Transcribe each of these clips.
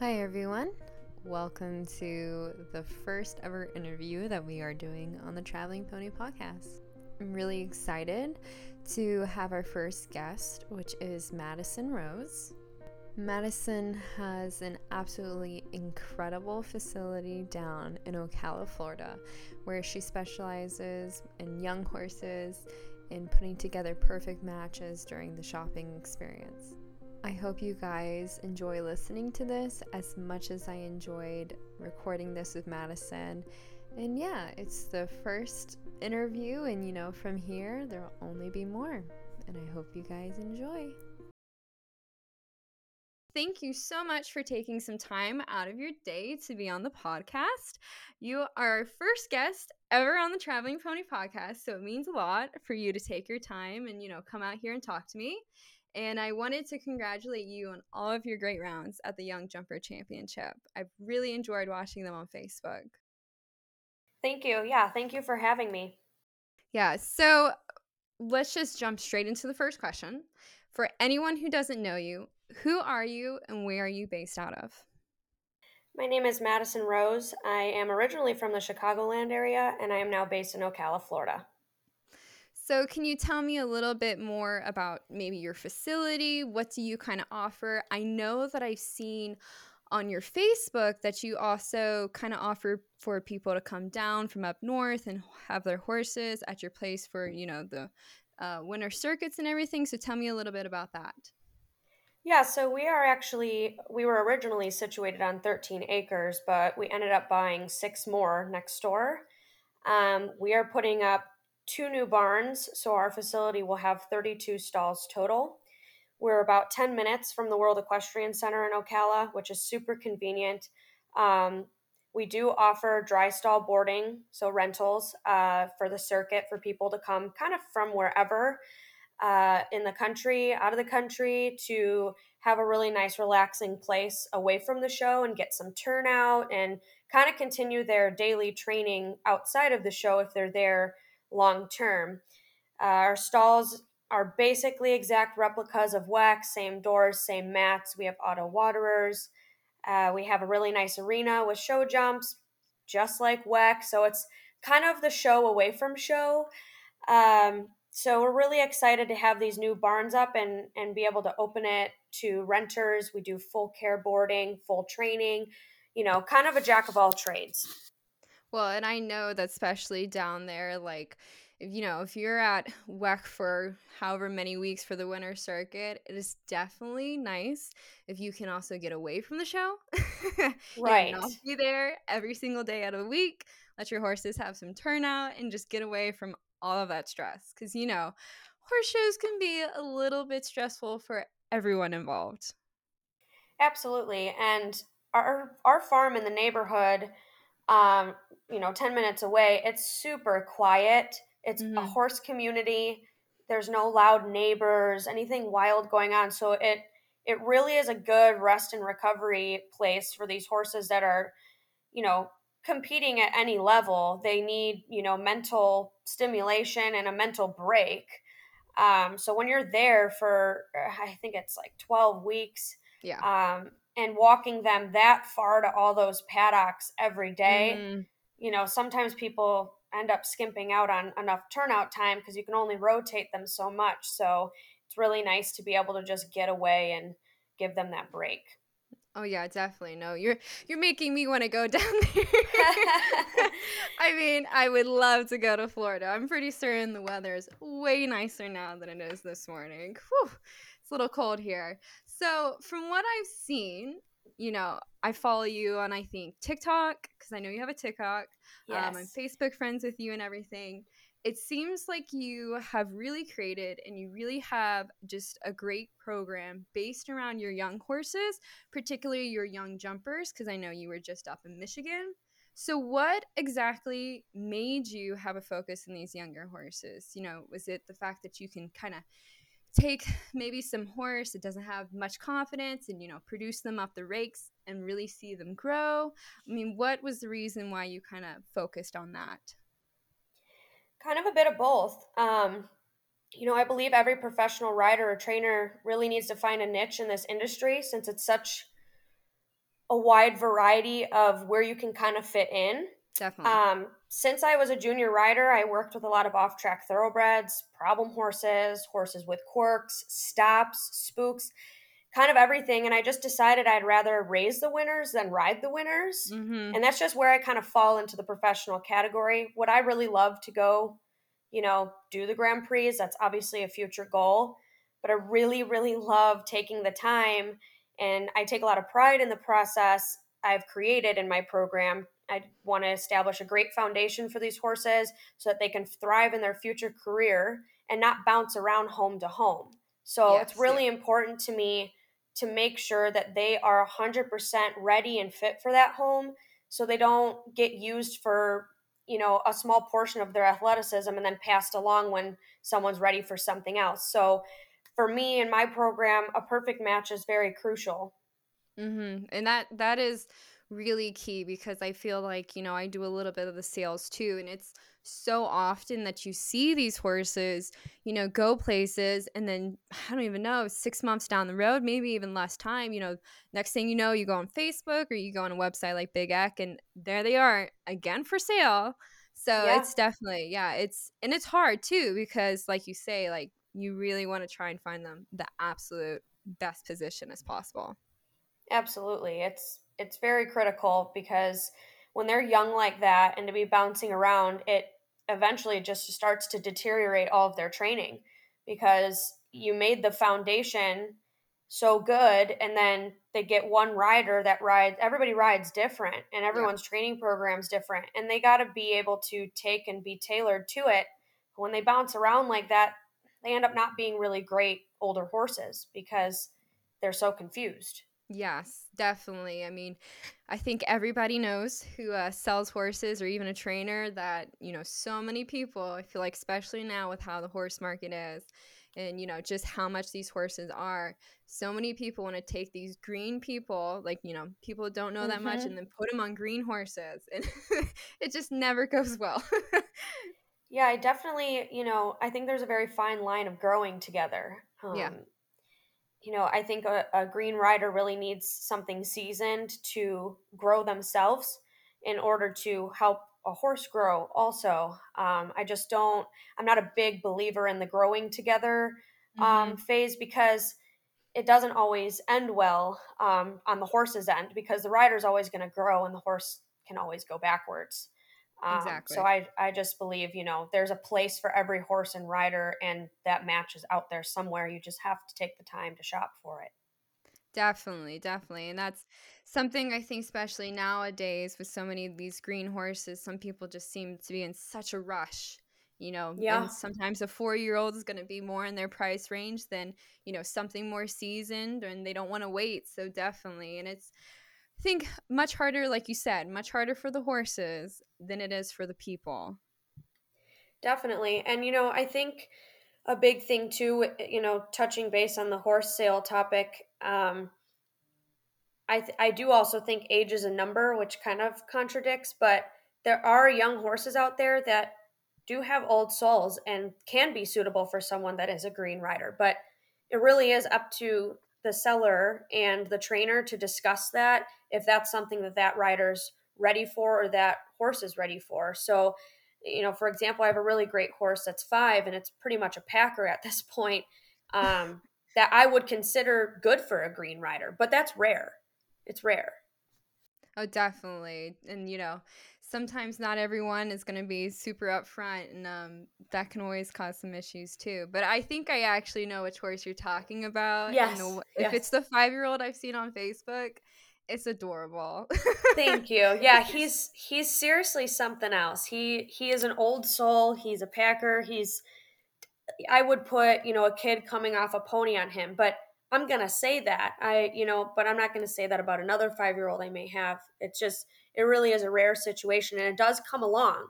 Hi, everyone. Welcome to the first ever interview that we are doing on the Traveling Pony podcast. I'm really excited to have our first guest, which is Madison Rose. Madison has an absolutely incredible facility down in Ocala, Florida, where she specializes in young horses and putting together perfect matches during the shopping experience. I hope you guys enjoy listening to this as much as I enjoyed recording this with Madison. And yeah, it's the first interview, and you know, from here, there will only be more. And I hope you guys enjoy. Thank you so much for taking some time out of your day to be on the podcast. You are our first guest ever on the Traveling Pony podcast, so it means a lot for you to take your time and, you know, come out here and talk to me. And I wanted to congratulate you on all of your great rounds at the Young Jumper Championship. I've really enjoyed watching them on Facebook. Thank you. Yeah, thank you for having me. Yeah, so let's just jump straight into the first question. For anyone who doesn't know you, who are you and where are you based out of? My name is Madison Rose. I am originally from the Chicagoland area and I am now based in Ocala, Florida. So, can you tell me a little bit more about maybe your facility? What do you kind of offer? I know that I've seen on your Facebook that you also kind of offer for people to come down from up north and have their horses at your place for, you know, the uh, winter circuits and everything. So, tell me a little bit about that. Yeah, so we are actually, we were originally situated on 13 acres, but we ended up buying six more next door. Um, we are putting up two new barns, so our facility will have 32 stalls total. We're about 10 minutes from the World Equestrian Center in Ocala, which is super convenient. Um, we do offer dry stall boarding, so rentals uh, for the circuit for people to come kind of from wherever uh, in the country, out of the country, to have a really nice, relaxing place away from the show and get some turnout and kind of continue their daily training outside of the show if they're there long term. Uh, our stalls are basically exact replicas of WEC, same doors, same mats. We have auto waterers. Uh, we have a really nice arena with show jumps, just like WEC. So it's kind of the show away from show. Um, so we're really excited to have these new barns up and and be able to open it to renters. We do full care boarding, full training, you know, kind of a jack of all trades. Well, and I know that especially down there, like if you know, if you're at WEC for however many weeks for the winter circuit, it is definitely nice if you can also get away from the show. right. not be there every single day out of the week. Let your horses have some turnout and just get away from all of that stress. Because, you know, horse shows can be a little bit stressful for everyone involved. Absolutely. And our our farm in the neighborhood um, you know, 10 minutes away, it's super quiet. It's mm-hmm. a horse community. There's no loud neighbors, anything wild going on. So it it really is a good rest and recovery place for these horses that are, you know, competing at any level. They need, you know, mental stimulation and a mental break. Um, so when you're there for, I think it's like 12 weeks, yeah. Um, and walking them that far to all those paddocks every day, mm-hmm. you know, sometimes people end up skimping out on enough turnout time because you can only rotate them so much. So it's really nice to be able to just get away and give them that break. Oh yeah, definitely. No, you're you're making me want to go down there. I mean, I would love to go to Florida. I'm pretty certain the weather is way nicer now than it is this morning. Whew, it's a little cold here. So, from what I've seen, you know, I follow you on I think TikTok because I know you have a TikTok. Yes. Um, I'm Facebook friends with you and everything. It seems like you have really created and you really have just a great program based around your young horses, particularly your young jumpers, because I know you were just up in Michigan. So, what exactly made you have a focus in these younger horses? You know, was it the fact that you can kind of take maybe some horse that doesn't have much confidence and you know produce them off the rakes and really see them grow. I mean what was the reason why you kind of focused on that? Kind of a bit of both. Um, you know i believe every professional rider or trainer really needs to find a niche in this industry since it's such a wide variety of where you can kind of fit in. Definitely. Um, since I was a junior rider, I worked with a lot of off track thoroughbreds, problem horses, horses with quirks, stops, spooks, kind of everything. And I just decided I'd rather raise the winners than ride the winners. mm-hmm. And that's just where I kind of fall into the professional category. Would I really love to go, you know, do the Grand Prix? That's obviously a future goal. But I really, really love taking the time and I take a lot of pride in the process I've created in my program. I want to establish a great foundation for these horses so that they can thrive in their future career and not bounce around home to home. So Yes, it's really important to me to make sure that they are 100% ready and fit for that home so they don't get used for you know a small portion of their athleticism and then passed along when someone's ready for something else so for me in my program a perfect match is very crucial Mm-hmm. And that that is really key because I feel like, you know, I do a little bit of the sales too, and it's so often that you see these horses, you know, go places and then I don't even know, six months down the road, maybe even less time, you know, next thing you know, you go on Facebook or you go on a website like Big Eq and there they are again for sale. So Yeah. it's definitely, yeah, it's and it's hard too because like you say, like you really want to try and find them the absolute best position as possible. Absolutely. It's it's very critical because when they're young like that and to be bouncing around, it eventually just starts to deteriorate all of their training because you made the foundation so good and then they get one rider that rides everybody rides different and everyone's training program's different and they got to be able to take and be tailored to it. When they bounce around like that they end up not being really great older horses because they're so confused Yes, definitely. I mean, I think everybody knows who uh, sells horses or even a trainer that, you know, so many people, I feel like, especially now with how the horse market is and, you know, just how much these horses are, so many people want to take these green people, like, you know, people don't know that much, Mhm. and then put them on green horses. And it just never goes well. Yeah, I definitely, you know, I think there's a very fine line of growing together. Um, Yeah. You know, I think a, a green rider really needs something seasoned to grow themselves in order to help a horse grow, also. Um, I just don't, I'm not a big believer in the growing together um, phase because it doesn't always end well um, on the horse's end because the rider's always going to grow and the horse can always go backwards. Um, Exactly. So I, I just believe, you know, there's a place for every horse and rider, and that match is out there somewhere. You just have to take the time to shop for it. Definitely, definitely. And that's something I think, especially nowadays with so many of these green horses, some people just seem to be in such a rush, you know. Yeah. And sometimes a four year old is going to be more in their price range than, you know, something more seasoned and they don't want to wait. So definitely. And it's, I think, much harder, like you said, much harder for the horses than it is for the people. Definitely. And, you know, I think a big thing too, you know, touching base on the horse sale topic, um, I, th- I do also think age is a number, which kind of contradicts, but there are young horses out there that do have old souls and can be suitable for someone that is a green rider. But it really is up to the seller and the trainer to discuss that if that's something that that rider's ready for or that horse is ready for. So, you know, for example, I have a really great horse that's five and it's pretty much a packer at this point um, that I would consider good for a green rider, but that's rare. It's rare. Oh, definitely. And, you know, sometimes not everyone is going to be super upfront, and um, that can always cause some issues too. But I think I actually know which horse you're talking about. Yes, the- yes. If it's the five year old I've seen on Facebook, it's adorable. Thank you. Yeah, he's he's seriously something else. He he is an old soul. He's a packer. He's I would put, you know, a kid coming off a pony on him, but I'm going to say that. I, you know, but I'm not going to say that about another 5-year-old I may have. It's just it really is a rare situation and it does come along,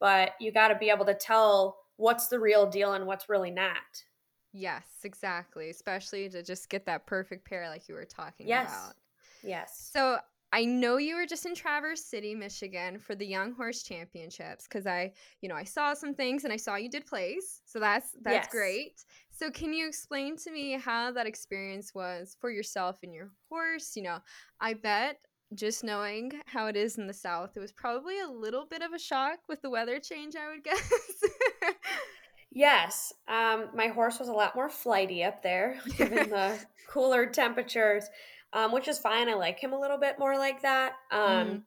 but you got to be able to tell what's the real deal and what's really not. yes, exactly. Especially to just get that perfect pair like you were talking Yes. about. Yes. So I know you were just in Traverse City, Michigan for the Young Horse Championships because I, you know, I saw some things and I saw you did plays. So that's that's Yes. great. So can you explain to me how that experience was for yourself and your horse? You know, I bet just knowing how it is in the south, it was probably a little bit of a shock with the weather change, I would guess. yes, um, my horse was a lot more flighty up there, given the cooler temperatures, um, which is fine. I like him a little bit more like that. Um, mm.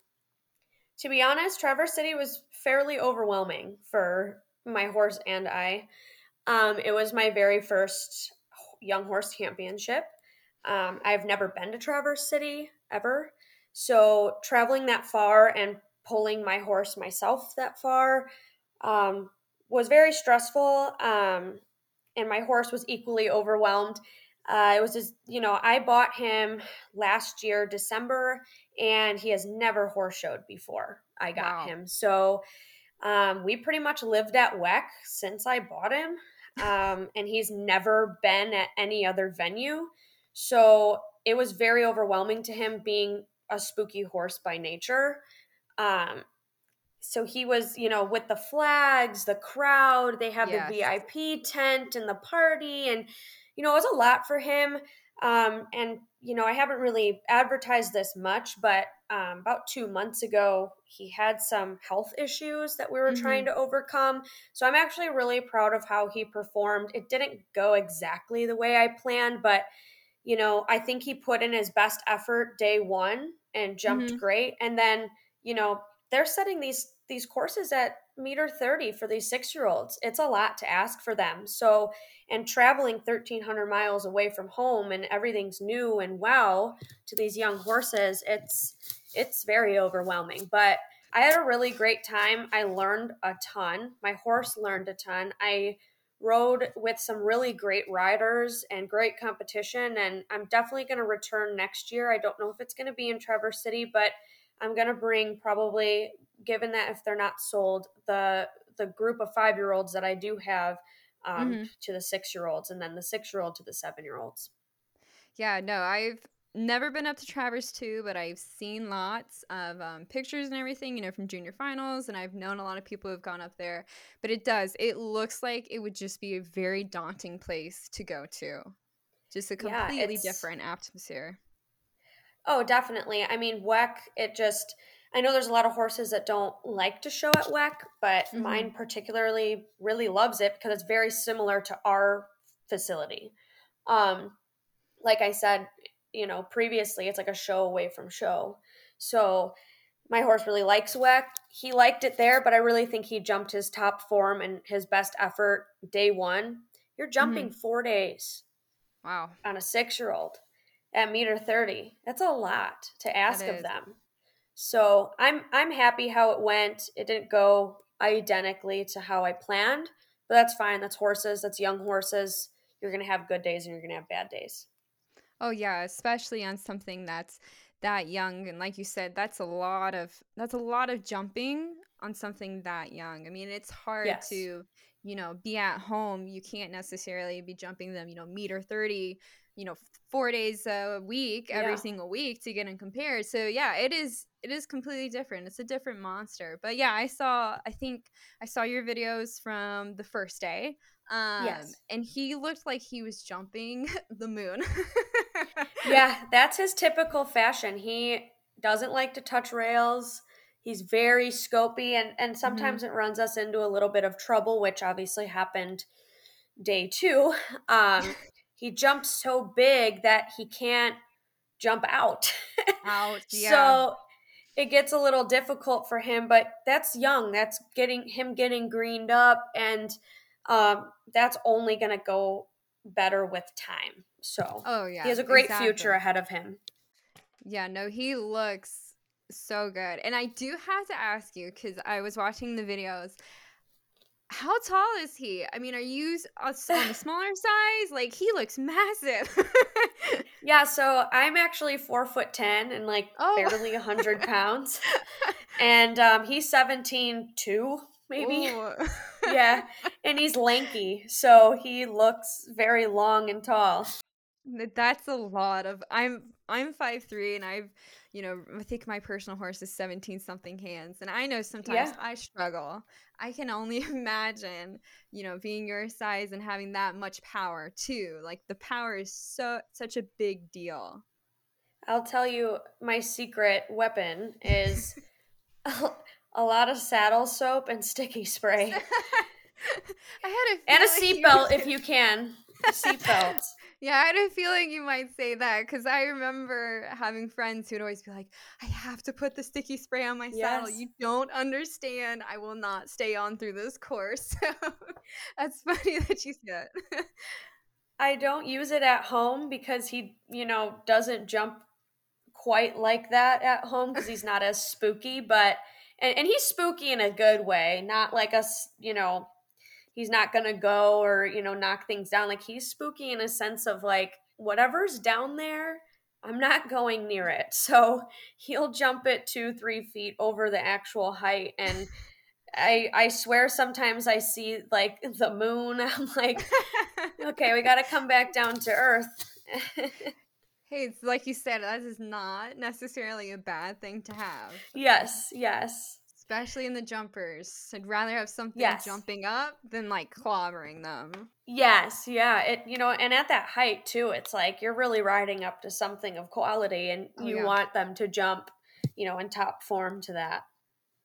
To be honest, Traverse City was fairly overwhelming for my horse and I. Um, it was my very first young horse championship. Um, I've never been to Traverse City ever. So traveling that far and pulling my horse myself that far um, was very stressful. Um, and my horse was equally overwhelmed. Uh, it was just, you know, I bought him last year, December, and he has never horse showed before I got wow. him. So um, we pretty much lived at WEC since I bought him. Um, and he's never been at any other venue. So it was very overwhelming to him being a spooky horse by nature. Um, so he was, you know, with the flags, the crowd, they have yes. the VIP tent and the party, and you know, it was a lot for him. Um, and you know, I haven't really advertised this much, but um, about two months ago, he had some health issues that we were mm-hmm. trying to overcome. So I'm actually really proud of how he performed. It didn't go exactly the way I planned, but you know, I think he put in his best effort day one and jumped mm-hmm. great. And then, you know, they're setting these these courses at meter 30 for these six year olds. It's a lot to ask for them. So, and traveling 1300 miles away from home and everything's new and wow to these young horses, it's, it's very overwhelming. But I had a really great time. I learned a ton. My horse learned a ton. I rode with some really great riders and great competition and i'm definitely going to return next year i don't know if it's going to be in traverse city but i'm going to bring probably given that if they're not sold the the group of five year olds that i do have um, mm-hmm. to the six year olds and then the six year old to the seven year olds yeah no i've never been up to Traverse 2, but I've seen lots of um, pictures and everything, you know, from junior finals, and I've known a lot of people who've gone up there. But it does, it looks like it would just be a very daunting place to go to. Just a completely yeah, different atmosphere. Oh, definitely. I mean, WEC, it just, I know there's a lot of horses that don't like to show at WEC, but mm-hmm. mine particularly really loves it because it's very similar to our facility. Um, like I said, you know, previously it's like a show away from show. So my horse really likes WEC. He liked it there, but I really think he jumped his top form and his best effort day one. You're jumping mm-hmm. four days. Wow. On a six year old at meter 30. That's a lot to ask of them. So I'm I'm happy how it went. It didn't go identically to how I planned, but that's fine. That's horses, that's young horses. You're gonna have good days and you're gonna have bad days. Oh yeah, especially on something that's that young and like you said, that's a lot of that's a lot of jumping on something that young. I mean, it's hard yes. to, you know, be at home. You can't necessarily be jumping them, you know, meter 30, you know, 4 days a week every yeah. single week to get them compared. So, yeah, it is it is completely different. It's a different monster. But yeah, I saw I think I saw your videos from the first day. Um, yes. And he looked like he was jumping the moon. yeah, that's his typical fashion. He doesn't like to touch rails. He's very scopy, and, and sometimes mm-hmm. it runs us into a little bit of trouble, which obviously happened day two. Um, he jumps so big that he can't jump out. Out, yeah. so it gets a little difficult for him, but that's young. That's getting him getting greened up, and um, that's only going to go better with time. So, oh yeah, he has a great exactly. future ahead of him. Yeah, no, he looks so good. And I do have to ask you because I was watching the videos. How tall is he? I mean, are you on the smaller size? Like he looks massive. yeah, so I'm actually four foot ten and like oh. barely a hundred pounds, and um, he's seventeen two maybe. yeah, and he's lanky, so he looks very long and tall. That's a lot of. I'm I'm five three, and I've you know I think my personal horse is seventeen something hands, and I know sometimes yeah. I struggle. I can only imagine you know being your size and having that much power too. Like the power is so such a big deal. I'll tell you my secret weapon is a lot of saddle soap and sticky spray. I had a and a seatbelt if you can. Seatbelt. Yeah, I had a feeling you might say that because I remember having friends who'd always be like, I have to put the sticky spray on my yes. saddle. You don't understand. I will not stay on through this course. So that's funny that you said. it. I don't use it at home because he, you know, doesn't jump quite like that at home because he's not as spooky, but and, and he's spooky in a good way, not like us, you know, he's not gonna go or you know knock things down. Like he's spooky in a sense of like whatever's down there i'm not going near it. So he'll jump it two three feet over the actual height and i i swear sometimes i see like the moon. I'm like okay we gotta come back down to earth. Hey, it's like you said, that is not necessarily a bad thing to have. Yes, yes especially in the jumpers. I'd rather have something yes. jumping up than like clobbering them. Yes, yeah. It you know, and at that height too, it's like you're really riding up to something of quality and oh, you yeah. want them to jump, you know, in top form to that.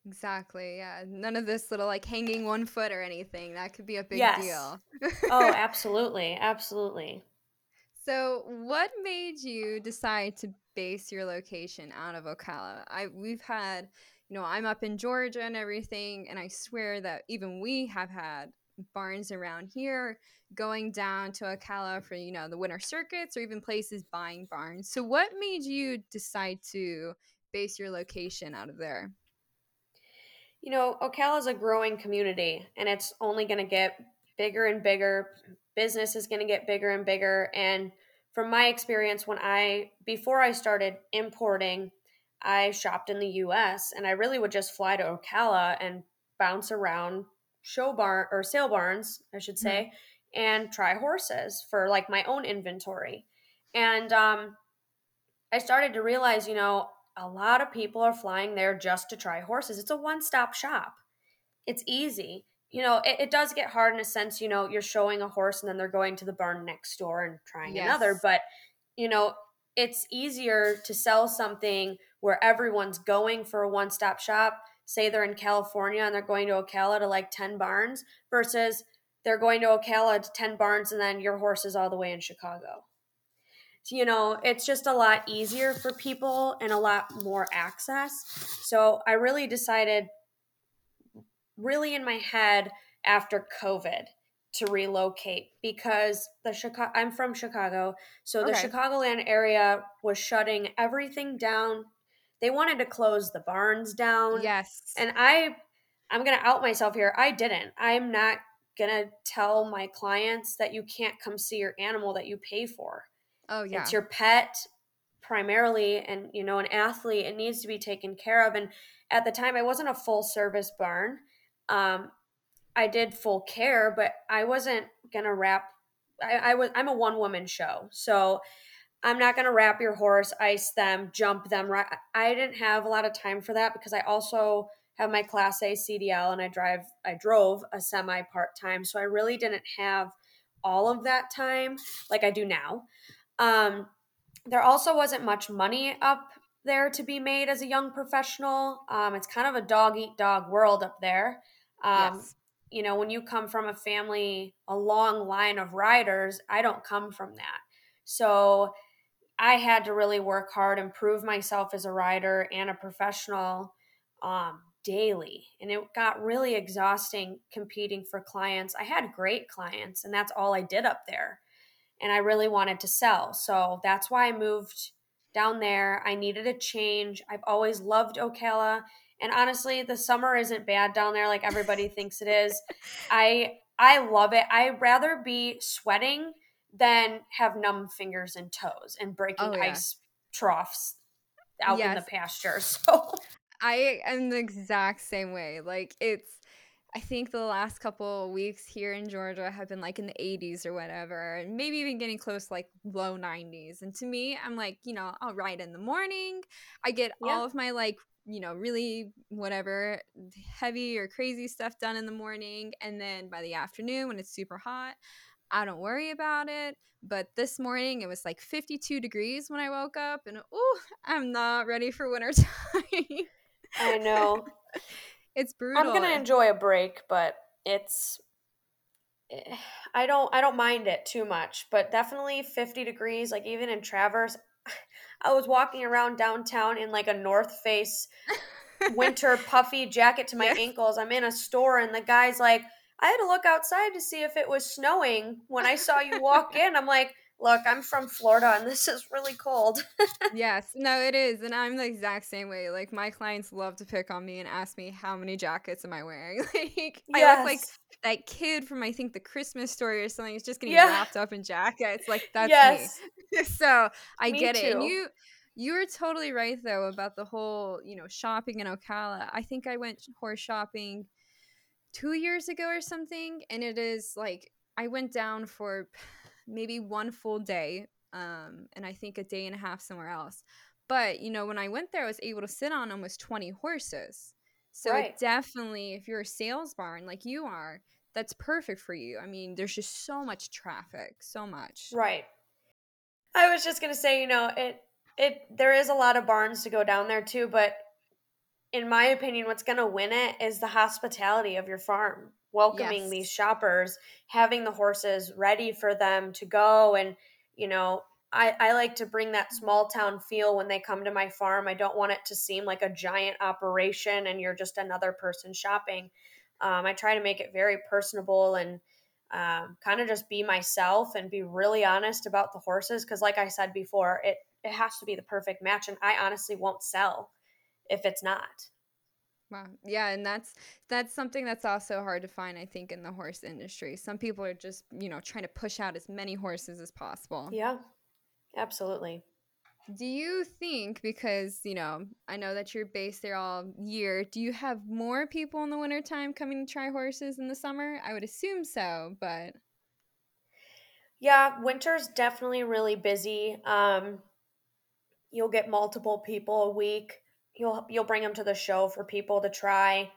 Exactly. Yeah. None of this little like hanging one foot or anything. That could be a big yes. deal. oh, absolutely. Absolutely. So, what made you decide to base your location out of Ocala? I we've had you know, I'm up in Georgia and everything, and I swear that even we have had barns around here going down to Ocala for, you know, the winter circuits or even places buying barns. So, what made you decide to base your location out of there? You know, Ocala is a growing community and it's only going to get bigger and bigger. Business is going to get bigger and bigger. And from my experience, when I, before I started importing I shopped in the US and I really would just fly to Ocala and bounce around show barn or sale barns, I should say, mm-hmm. and try horses for like my own inventory. And um, I started to realize, you know, a lot of people are flying there just to try horses. It's a one stop shop, it's easy. You know, it, it, does get hard in a sense, you know, you're showing a horse and then they're going to the barn next door and trying yes. another. But, you know, it's easier to sell something where everyone's going for a one stop shop. Say they're in California and they're going to Ocala to like 10 barns versus they're going to Ocala to 10 barns and then your horse is all the way in Chicago. So, you know, it's just a lot easier for people and a lot more access. So I really decided, really in my head after COVID, to relocate because the Chicago I'm from Chicago, so the. Chicagoland area was shutting everything down they wanted to close the barns down. Yes. And I I'm going to out myself here. I didn't. I'm not going to tell my clients that you can't come see your animal that you pay for. Oh yeah. It's your pet primarily and you know an athlete it needs to be taken care of and at the time I wasn't a full service barn. Um I did full care, but I wasn't going to wrap I, I was I'm a one woman show. So I'm not going to wrap your horse, ice them, jump them. Right? I didn't have a lot of time for that because I also have my class A CDL and I drive I drove a semi part-time, so I really didn't have all of that time like I do now. Um, there also wasn't much money up there to be made as a young professional. Um, it's kind of a dog eat dog world up there. Um, yes. You know, when you come from a family, a long line of riders, I don't come from that. So I had to really work hard and prove myself as a rider and a professional um, daily. And it got really exhausting competing for clients. I had great clients, and that's all I did up there. And I really wanted to sell. So that's why I moved down there. I needed a change. I've always loved Ocala. And honestly, the summer isn't bad down there like everybody thinks it is. I I love it. I'd rather be sweating than have numb fingers and toes and breaking oh, yeah. ice troughs out yes. in the pasture. So I am the exact same way. Like it's I think the last couple weeks here in Georgia have been like in the 80s or whatever, and maybe even getting close like low 90s. And to me, I'm like, you know, I'll ride in the morning. I get yeah. all of my like, you know, really whatever heavy or crazy stuff done in the morning. And then by the afternoon, when it's super hot, I don't worry about it. But this morning it was like 52 degrees when I woke up, and oh, I'm not ready for winter time. I know. it's brutal. I'm gonna enjoy a break, but it's eh, I don't I don't mind it too much, but definitely 50 degrees like even in Traverse I was walking around downtown in like a North Face winter puffy jacket to my yes. ankles. I'm in a store and the guy's like, I had to look outside to see if it was snowing when I saw you walk in. I'm like, look, I'm from Florida and this is really cold. yes, no, it is. And I'm the exact same way. Like, my clients love to pick on me and ask me, how many jackets am I wearing? like, yes. I look like that kid from, I think, the Christmas story or something. Is just getting yeah. wrapped up in jackets. Like, that's yes. me. so I me get too. it. And you, you were totally right though about the whole, you know, shopping in Ocala. I think I went horse shopping two years ago or something, and it is like I went down for maybe one full day, um, and I think a day and a half somewhere else. But you know, when I went there, I was able to sit on almost twenty horses. So right. definitely, if you're a sales barn like you are, that's perfect for you. I mean, there's just so much traffic, so much. Right. I was just gonna say, you know, it it there is a lot of barns to go down there too, but in my opinion, what's going to win it is the hospitality of your farm, welcoming yes. these shoppers, having the horses ready for them to go. And, you know, I, I like to bring that small town feel when they come to my farm. I don't want it to seem like a giant operation and you're just another person shopping. Um, I try to make it very personable and um, kind of just be myself and be really honest about the horses. Because, like I said before, it it has to be the perfect match and i honestly won't sell if it's not. Wow. Yeah and that's that's something that's also hard to find i think in the horse industry. Some people are just you know trying to push out as many horses as possible. Yeah absolutely. Do you think because you know i know that you're based there all year do you have more people in the wintertime coming to try horses in the summer? I would assume so but yeah winter's definitely really busy. Um you'll get multiple people a week. You'll you'll bring them to the show for people to try.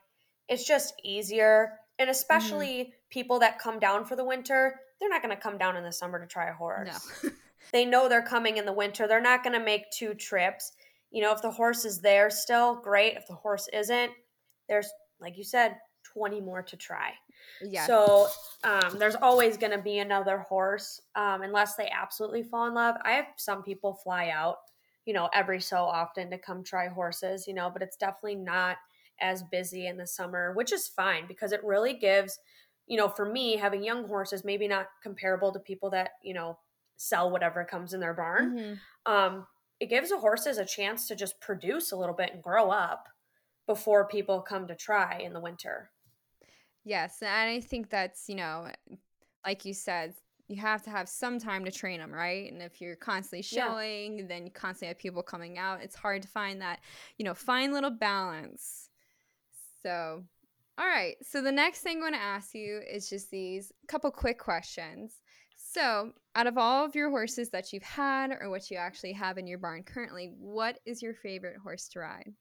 It's just easier, and especially mm-hmm. people that come down for the winter, they're not going to come down in the summer to try a horse. No. they know they're coming in the winter. They're not going to make two trips. You know, if the horse is there still, great. If the horse isn't, there's like you said, 20 more to try. Yeah. So um, there's always going to be another horse um, unless they absolutely fall in love. I have some people fly out you know, every so often to come try horses, you know, but it's definitely not as busy in the summer, which is fine because it really gives, you know, for me, having young horses, maybe not comparable to people that, you know, sell whatever comes in their barn. Mm-hmm. Um, it gives the horses a chance to just produce a little bit and grow up before people come to try in the winter. Yes, and I think that's, you know, like you said, you have to have some time to train them, right? And if you're constantly showing, yeah. then you constantly have people coming out. It's hard to find that, you know, fine little balance. So, all right. So the next thing I want to ask you is just these couple quick questions. So, out of all of your horses that you've had or what you actually have in your barn currently, what is your favorite horse to ride?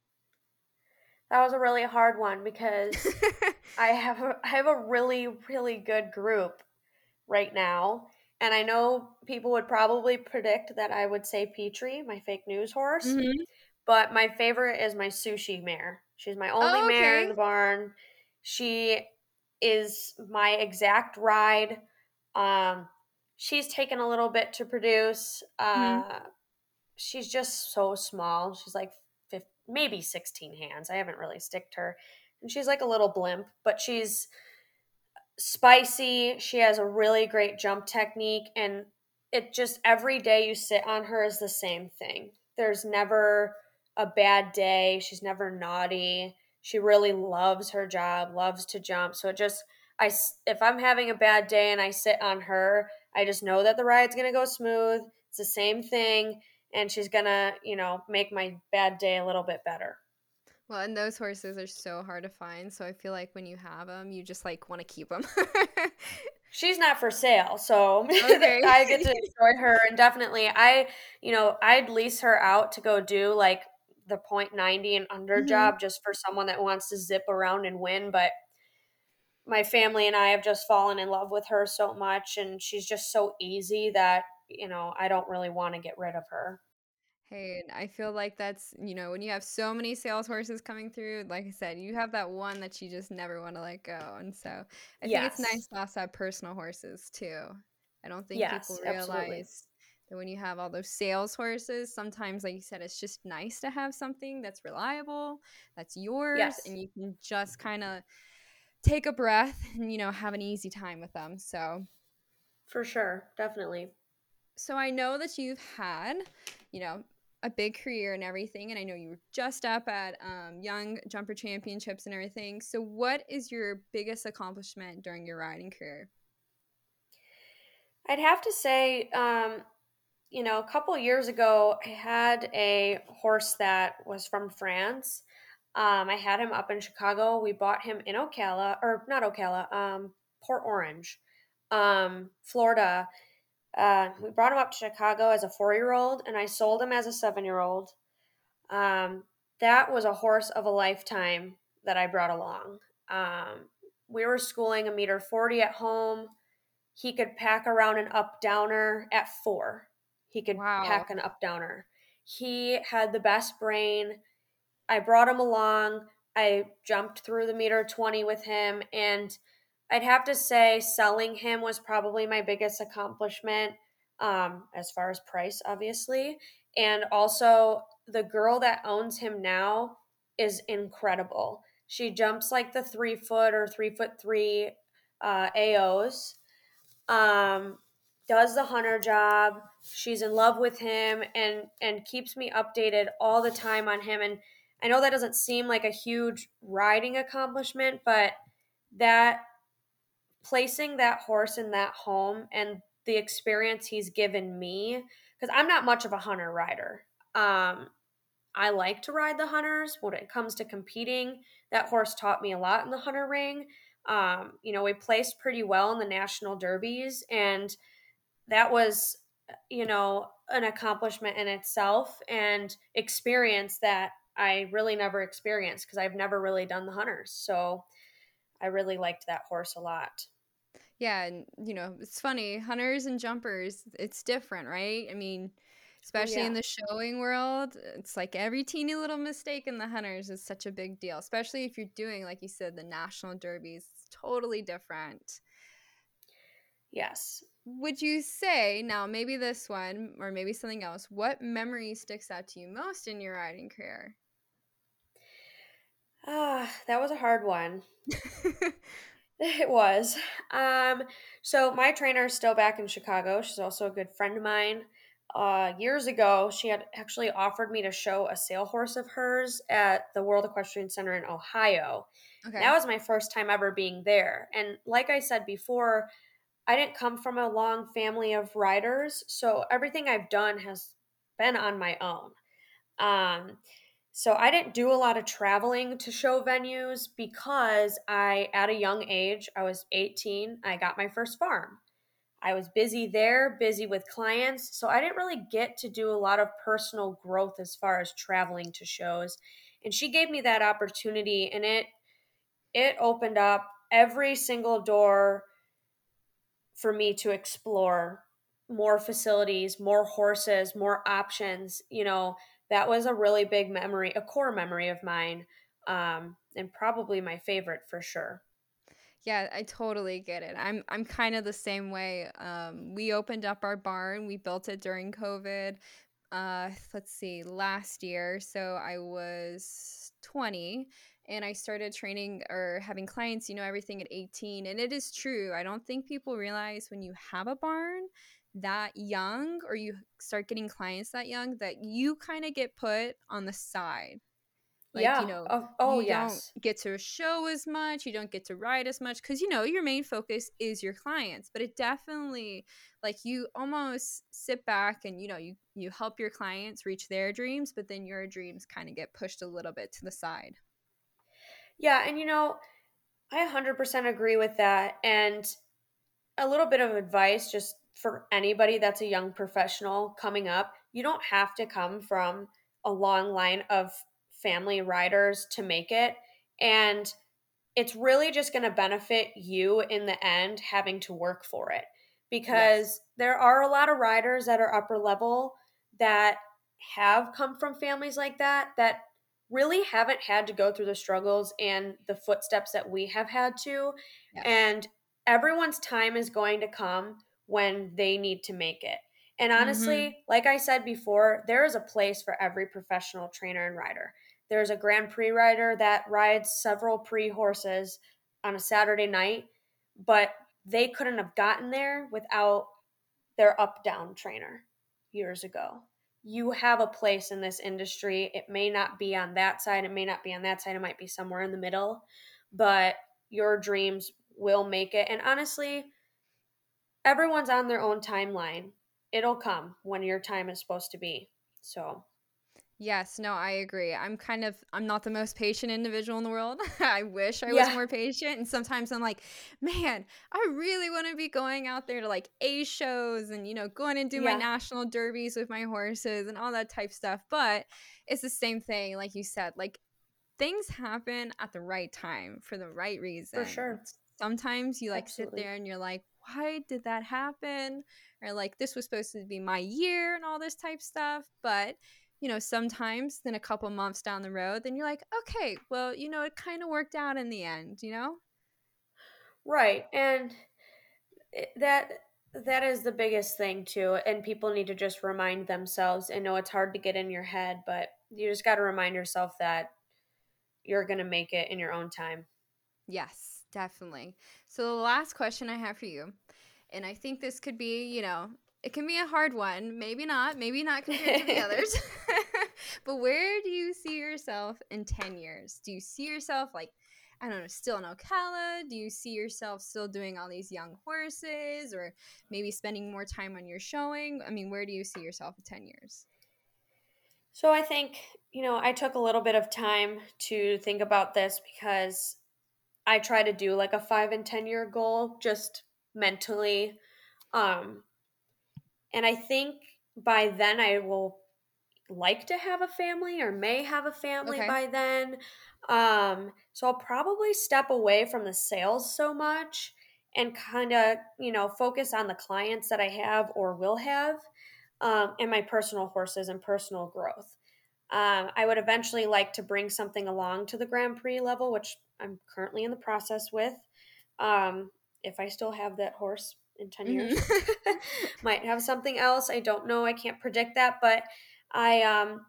That was a really hard one because I have a, I have a really really good group right now. And I know people would probably predict that I would say Petrie, my fake news horse. Mm-hmm. But my favorite is my sushi mare. She's my only oh, okay. mare in the barn. She is my exact ride. Um, she's taken a little bit to produce. Uh, mm-hmm. She's just so small. She's like 50, maybe 16 hands. I haven't really sticked her. And she's like a little blimp, but she's spicy. She has a really great jump technique, and it just every day you sit on her is the same thing. There's never a bad day. She's never naughty. She really loves her job, loves to jump. So it just I if I'm having a bad day and I sit on her, I just know that the ride's to go smooth. It's the same thing and she's to, you know, make my bad day a little bit better. Well, and those horses are so hard to find. So I feel like when you have them, you just like want to keep them. She's not for sale, so okay. I get to enjoy her. And definitely, I, you know, I'd lease her out to go do like the point ninety and under mm-hmm. job just for someone that wants to zip around and win. But my family and I have just fallen in love with her so much, and she's just so easy that you know I don't really want to get rid of her. Hey, I feel like that's, you know, when you have so many sales horses coming through, like I said, you have that one that you just never want to let go. And so I think it's Yes. nice to also have personal horses too. I don't think people Yes, absolutely. realize that when you have all those sales horses, sometimes, like you said, it's just nice to have something that's reliable, that's yours, Yes, and you can just kind of take a breath and, you know, have an easy time with them. So, for sure. Definitely. so I know that you've had, you know, a big career and everything, and I know you were just up at um, Young Jumper Championships and everything. So, what is your biggest accomplishment during your riding career? I'd have to say, um, you know, a couple years ago, I had a horse that was from France. Um, I had him up in Chicago. We bought him in Ocala, or not Ocala, um, Port Orange, um, Florida. Uh, we brought him up to Chicago as a four year old, and I sold him as a seven year old. Um, that was a horse of a lifetime that I brought along. Um, we were schooling a meter 40 at home. He could pack around an up downer at four. He could Wow. pack an up downer. He had the best brain. I brought him along. I jumped through the meter 20 with him. And I'd have to say, selling him was probably my biggest accomplishment um, as far as price, obviously. And also, the girl that owns him now is incredible. She jumps like the three foot or three foot three uh, AOs um, does the hunter job. She's in love with him and and keeps me updated all the time on him. And I know that doesn't seem like a huge riding accomplishment, but that placing that horse in that home and the experience he's given me because I'm not much of a hunter rider. Um, I like to ride the hunters. When it comes to competing, that horse taught me a lot in the hunter ring. Um, you know, we placed pretty well in the national derbies, and that was, you know, an accomplishment in itself and experience that I really never experienced because I've never really done the hunters. So I really liked that horse a lot. Yeah, and you know, it's funny, hunters and jumpers, it's different, right? I mean, especially in the showing world, it's like every teeny little mistake in the hunters is such a big deal, especially if you're doing, like you said, the national derbies. It's totally different. Yes. Would you say, now maybe this one or maybe something else, what memory sticks out to you most in your riding career? Ah, that was a hard one. It was. Um, so my trainer is still back in Chicago. She's also a good friend of mine. Uh, years ago, she had actually offered me to show a sale horse of hers at the World Equestrian Center in Ohio. And that was my first time ever being there. And like I said before, I didn't come from a long family of riders, so everything I've done has been on my own. Um, so I didn't do a lot of traveling to show venues because I, at a young age, I was 18, I got my first farm. I was busy there, busy with clients, so I didn't really get to do a lot of personal growth as far as traveling to shows. And she gave me that opportunity and it it opened up every single door for me to explore more facilities, more horses, more options. You know, that was a really big memory, a core memory of mine, um, and probably my favorite for sure. Yeah, I totally get it. I'm I'm kind of the same way. Um, we opened up our barn. We built it during COVID. Uh, let's see, last year. So I was 20 and I started training or having clients, you know, everything at 18. And it is true. I don't think people realize when you have a barn that young or you start getting clients that young that you kind of get put on the side like, you Yeah. know, Oh, oh you don't yes. get to show as much, you don't get to ride as much because, you know, your main focus is your clients. But it definitely, like, you almost sit back and, you know, you, you help your clients reach their dreams, but then your dreams kind of get pushed a little bit to the side. Yeah, and you know, I 100% agree with that. And a little bit of advice just for anybody that's a young professional coming up you don't have to come from a long line of family riders to make it. And it's really just going to benefit you in the end having to work for it because yes. there are a lot of riders that are upper level that have come from families like that that really haven't had to go through the struggles and the footsteps that we have had to yes. and everyone's time is going to come when they need to make it and honestly mm-hmm. like i said before there is a place for every professional trainer and rider there's a grand prix rider that rides several pre horses on a saturday night but they couldn't have gotten there without their up down trainer years ago you have a place in this industry. It may not be on that side, it may not be on that side, it might be somewhere in the middle, but your dreams will make it. And honestly, everyone's on their own timeline. It'll come when your time is supposed to be. So, Yes, no, I agree. I'm kind of I'm not the most patient individual in the world. I wish I was more patient. And sometimes I'm like, man, I really want to be going out there to like A shows and you know, going and do yeah. my national derbies with my horses and all that type stuff. But it's the same thing, like you said, like things happen at the right time for the right reason. For sure. Sometimes you like Absolutely. sit there and you're like, why did that happen? Or like this was supposed to be my year and all this type stuff. But you know, sometimes then a couple months down the road, then you're like, okay, well, you know, it kind of worked out in the end, you know? Right. And that that is the biggest thing too and people need to just remind themselves and know it's hard to get in your head but you just got to remind yourself that you're going to make it in your own time yes definitely so the last question i have for you and i think this could be you know it can be a hard one. Maybe not. Maybe not compared to the others. but where do you see yourself in 10 years? Do you see yourself like, I don't know, still in Ocala? Do you see yourself still doing all these young horses or maybe spending more time on your showing? I mean, where do you see yourself in 10 years? So I think, you know, I took a little bit of time to think about this because I try to do like a five and 10 year goal just mentally. Um, and I think by then I will like to have a family or may have a family okay. by then. Um, so I'll probably step away from the sales so much and kind of, you know, focus on the clients that I have or will have um, and my personal horses and personal growth. Um, I would eventually like to bring something along to the Grand Prix level, which I'm currently in the process with. Um, if I still have that horse in 10 years mm-hmm. might have something else i don't know i can't predict that but i um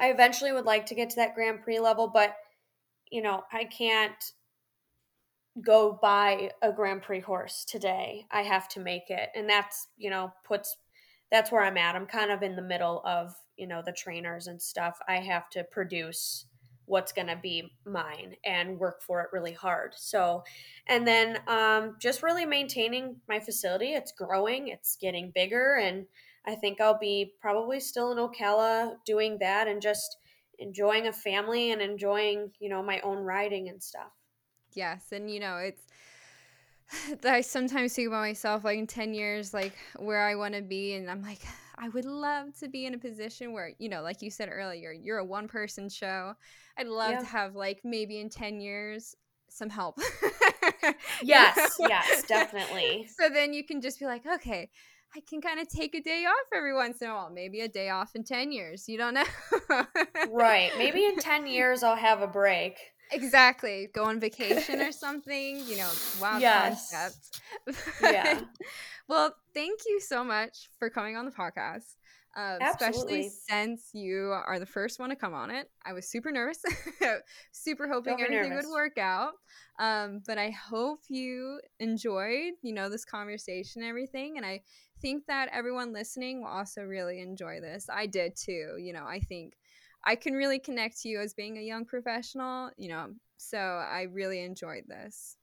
i eventually would like to get to that grand prix level but you know i can't go buy a grand prix horse today i have to make it and that's you know puts that's where i'm at i'm kind of in the middle of you know the trainers and stuff i have to produce what's going to be mine and work for it really hard. So, and then um, just really maintaining my facility. It's growing, it's getting bigger, and I think I'll be probably still in Ocala doing that and just enjoying a family and enjoying, you know, my own riding and stuff. Yes. And, you know, it's, I sometimes think about myself like in 10 years, like where I want to be. And I'm like, I would love to be in a position where, you know, like you said earlier, you're a one person show. I'd love yeah. to have, like, maybe in 10 years, some help. yes, yes, definitely. So then you can just be like, okay, I can kind of take a day off every once in a while. Maybe a day off in 10 years. You don't know. right. Maybe in 10 years I'll have a break. Exactly. Go on vacation or something, you know, wild yes. concept. yeah. Well, thank you so much for coming on the podcast. Uh, especially since you are the first one to come on it. I was super nervous, super hoping everything nervous. would work out. Um, but I hope you enjoyed, you know, this conversation and everything. And I think that everyone listening will also really enjoy this. I did too. You know, I think I can really connect to you as being a young professional, you know, so I really enjoyed this.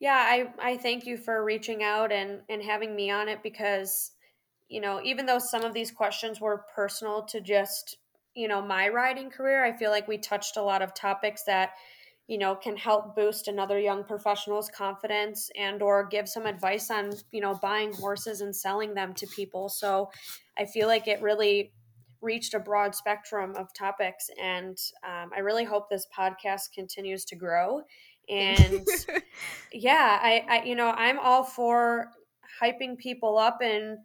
Yeah, I, I thank you for reaching out and, and having me on it because, you know, even though some of these questions were personal to just, you know, my riding career, I feel like we touched a lot of topics that, you know, can help boost another young professional's confidence and or give some advice on, you know, buying horses and selling them to people. So I feel like it really reached a broad spectrum of topics. And um, I really hope this podcast continues to grow. And yeah, I, I, you know, I'm all for hyping people up in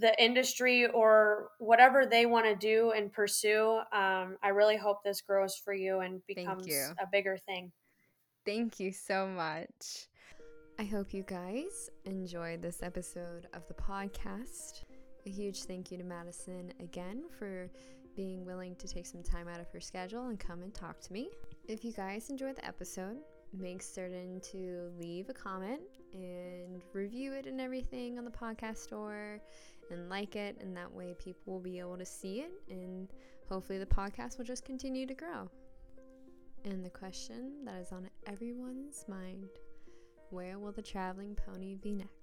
the industry or whatever they want to do and pursue. Um, I really hope this grows for you and becomes you. a bigger thing. Thank you so much. I hope you guys enjoyed this episode of the podcast. A huge thank you to Madison again for being willing to take some time out of her schedule and come and talk to me. If you guys enjoyed the episode, make certain to leave a comment and review it and everything on the podcast store and like it, and that way people will be able to see it, and hopefully the podcast will just continue to grow. And the question that is on everyone's mind where will the traveling pony be next?